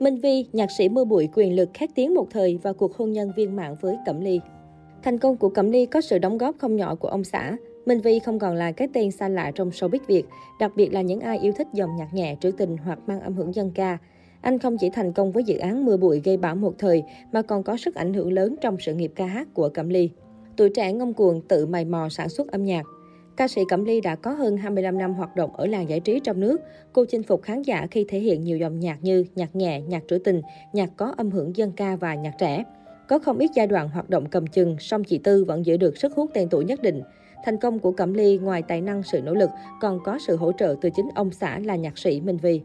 Minh Vi, nhạc sĩ mưa bụi quyền lực khét tiếng một thời và cuộc hôn nhân viên mạng với Cẩm Ly. Thành công của Cẩm Ly có sự đóng góp không nhỏ của ông xã. Minh Vi không còn là cái tên xa lạ trong showbiz Việt, đặc biệt là những ai yêu thích dòng nhạc nhẹ, trữ tình hoặc mang âm hưởng dân ca. Anh không chỉ thành công với dự án Mưa bụi gây bão một thời, mà còn có sức ảnh hưởng lớn trong sự nghiệp ca hát của Cẩm Ly. Tuổi trẻ ngông cuồng tự mày mò sản xuất âm nhạc. Ca sĩ Cẩm Ly đã có hơn 25 năm hoạt động ở làng giải trí trong nước. Cô chinh phục khán giả khi thể hiện nhiều dòng nhạc như nhạc nhẹ, nhạc trữ tình, nhạc có âm hưởng dân ca và nhạc trẻ. Có không ít giai đoạn hoạt động cầm chừng, song chị Tư vẫn giữ được sức hút tên tuổi nhất định. Thành công của Cẩm Ly ngoài tài năng sự nỗ lực còn có sự hỗ trợ từ chính ông xã là nhạc sĩ Minh Vi.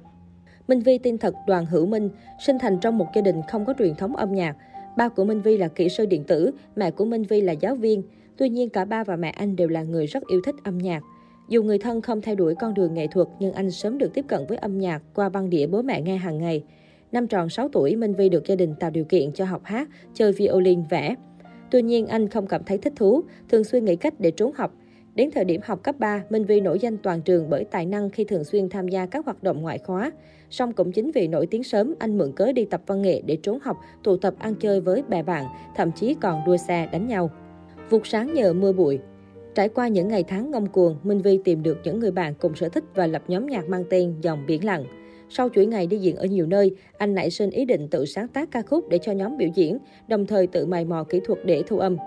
Minh Vi tin thật Đoàn Hữu Minh, sinh thành trong một gia đình không có truyền thống âm nhạc. Ba của Minh Vi là kỹ sư điện tử, mẹ của Minh Vi là giáo viên. Tuy nhiên cả ba và mẹ anh đều là người rất yêu thích âm nhạc. Dù người thân không theo đuổi con đường nghệ thuật nhưng anh sớm được tiếp cận với âm nhạc qua băng đĩa bố mẹ nghe hàng ngày. Năm tròn 6 tuổi, Minh Vi được gia đình tạo điều kiện cho học hát, chơi violin, vẽ. Tuy nhiên, anh không cảm thấy thích thú, thường xuyên nghĩ cách để trốn học. Đến thời điểm học cấp 3, Minh Vi nổi danh toàn trường bởi tài năng khi thường xuyên tham gia các hoạt động ngoại khóa. Song cũng chính vì nổi tiếng sớm, anh mượn cớ đi tập văn nghệ để trốn học, tụ tập ăn chơi với bè bạn, thậm chí còn đua xe đánh nhau. Vụt sáng nhờ mưa bụi, Trải qua những ngày tháng ngông cuồng, Minh Vi tìm được những người bạn cùng sở thích và lập nhóm nhạc mang tên Dòng Biển Lặng. Sau chuỗi ngày đi diễn ở nhiều nơi, anh nảy sinh ý định tự sáng tác ca khúc để cho nhóm biểu diễn, đồng thời tự mày mò kỹ thuật để thu âm.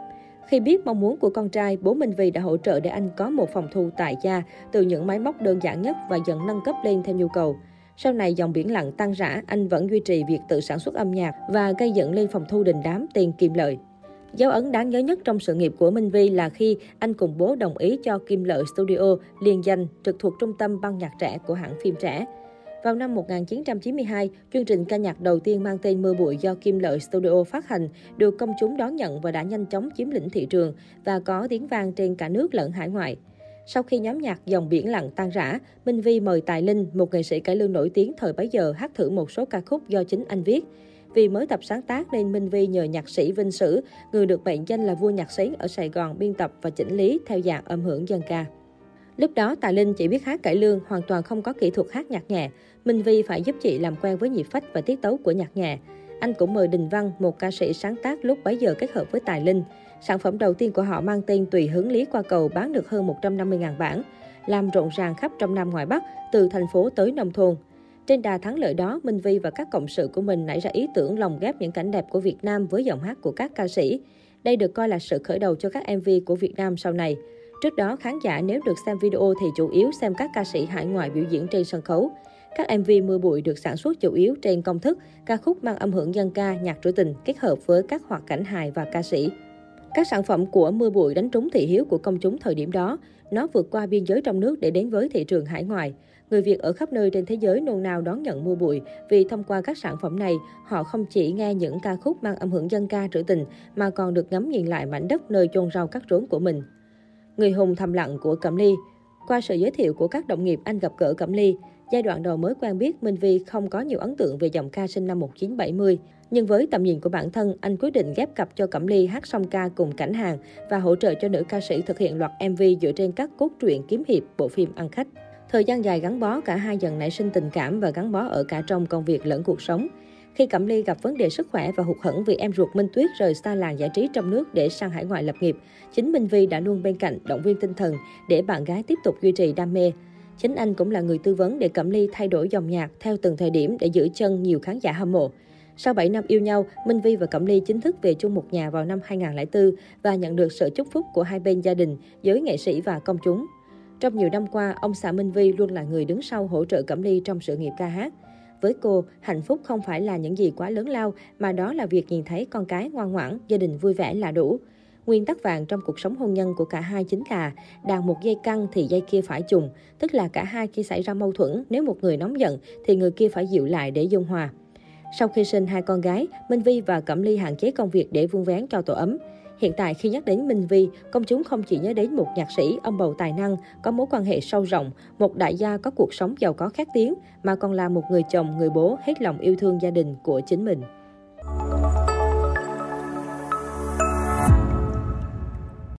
Khi biết mong muốn của con trai, bố Minh Vi đã hỗ trợ để anh có một phòng thu tại gia từ những máy móc đơn giản nhất và dần nâng cấp lên theo nhu cầu. Sau này dòng biển lặng tăng rã, anh vẫn duy trì việc tự sản xuất âm nhạc và gây dựng lên phòng thu đình đám tiền kiệm Lợi. Dấu ấn đáng nhớ nhất trong sự nghiệp của Minh Vi là khi anh cùng bố đồng ý cho Kim Lợi Studio liên danh trực thuộc trung tâm băng nhạc trẻ của hãng phim trẻ. Vào năm 1992, chương trình ca nhạc đầu tiên mang tên Mưa bụi do Kim Lợi Studio phát hành được công chúng đón nhận và đã nhanh chóng chiếm lĩnh thị trường và có tiếng vang trên cả nước lẫn hải ngoại. Sau khi nhóm nhạc Dòng Biển Lặng tan rã, Minh Vi mời Tài Linh, một nghệ sĩ cải lương nổi tiếng thời bấy giờ hát thử một số ca khúc do chính anh viết. Vì mới tập sáng tác nên Minh Vi nhờ nhạc sĩ Vinh Sử, người được mệnh danh là vua nhạc sĩ ở Sài Gòn biên tập và chỉnh lý theo dạng âm hưởng dân ca. Lúc đó Tài Linh chỉ biết hát cải lương, hoàn toàn không có kỹ thuật hát nhạc nhẹ. Minh Vi phải giúp chị làm quen với nhịp phách và tiết tấu của nhạc nhẹ. Anh cũng mời Đình Văn, một ca sĩ sáng tác lúc bấy giờ kết hợp với Tài Linh. Sản phẩm đầu tiên của họ mang tên Tùy hứng lý qua cầu bán được hơn 150.000 bản, làm rộn ràng khắp trong Nam ngoài Bắc, từ thành phố tới nông thôn. Trên đà thắng lợi đó, Minh Vi và các cộng sự của mình nảy ra ý tưởng lồng ghép những cảnh đẹp của Việt Nam với giọng hát của các ca sĩ. Đây được coi là sự khởi đầu cho các MV của Việt Nam sau này. Trước đó, khán giả nếu được xem video thì chủ yếu xem các ca sĩ hải ngoại biểu diễn trên sân khấu. Các MV mưa bụi được sản xuất chủ yếu trên công thức, ca khúc mang âm hưởng dân ca, nhạc trữ tình kết hợp với các hoạt cảnh hài và ca sĩ. Các sản phẩm của mưa bụi đánh trúng thị hiếu của công chúng thời điểm đó. Nó vượt qua biên giới trong nước để đến với thị trường hải ngoại. Người Việt ở khắp nơi trên thế giới nôn nao đón nhận mưa bụi vì thông qua các sản phẩm này, họ không chỉ nghe những ca khúc mang âm hưởng dân ca trữ tình mà còn được ngắm nhìn lại mảnh đất nơi chôn rau cắt rốn của mình. Người hùng thầm lặng của Cẩm Ly Qua sự giới thiệu của các đồng nghiệp, anh gặp gỡ Cẩm Ly. Giai đoạn đầu mới quen biết, Minh Vi không có nhiều ấn tượng về giọng ca sinh năm 1970. Nhưng với tầm nhìn của bản thân, anh quyết định ghép cặp cho Cẩm Ly hát song ca cùng cảnh hàng và hỗ trợ cho nữ ca sĩ thực hiện loạt MV dựa trên các cốt truyện kiếm hiệp bộ phim ăn khách. Thời gian dài gắn bó, cả hai dần nảy sinh tình cảm và gắn bó ở cả trong công việc lẫn cuộc sống. Khi Cẩm Ly gặp vấn đề sức khỏe và hụt hẫng vì em ruột Minh Tuyết rời xa làng giải trí trong nước để sang hải ngoại lập nghiệp, chính Minh Vi đã luôn bên cạnh động viên tinh thần để bạn gái tiếp tục duy trì đam mê. Chính anh cũng là người tư vấn để Cẩm Ly thay đổi dòng nhạc theo từng thời điểm để giữ chân nhiều khán giả hâm mộ. Sau 7 năm yêu nhau, Minh Vi và Cẩm Ly chính thức về chung một nhà vào năm 2004 và nhận được sự chúc phúc của hai bên gia đình, giới nghệ sĩ và công chúng. Trong nhiều năm qua, ông xã Minh Vi luôn là người đứng sau hỗ trợ Cẩm Ly trong sự nghiệp ca hát. Với cô, hạnh phúc không phải là những gì quá lớn lao, mà đó là việc nhìn thấy con cái ngoan ngoãn, gia đình vui vẻ là đủ. Nguyên tắc vàng trong cuộc sống hôn nhân của cả hai chính là đàn một dây căng thì dây kia phải trùng, tức là cả hai khi xảy ra mâu thuẫn, nếu một người nóng giận thì người kia phải dịu lại để dung hòa. Sau khi sinh hai con gái, Minh Vi và Cẩm Ly hạn chế công việc để vuông vén cho tổ ấm. Hiện tại khi nhắc đến Minh Vi, công chúng không chỉ nhớ đến một nhạc sĩ, ông bầu tài năng, có mối quan hệ sâu rộng, một đại gia có cuộc sống giàu có khác tiếng, mà còn là một người chồng, người bố hết lòng yêu thương gia đình của chính mình.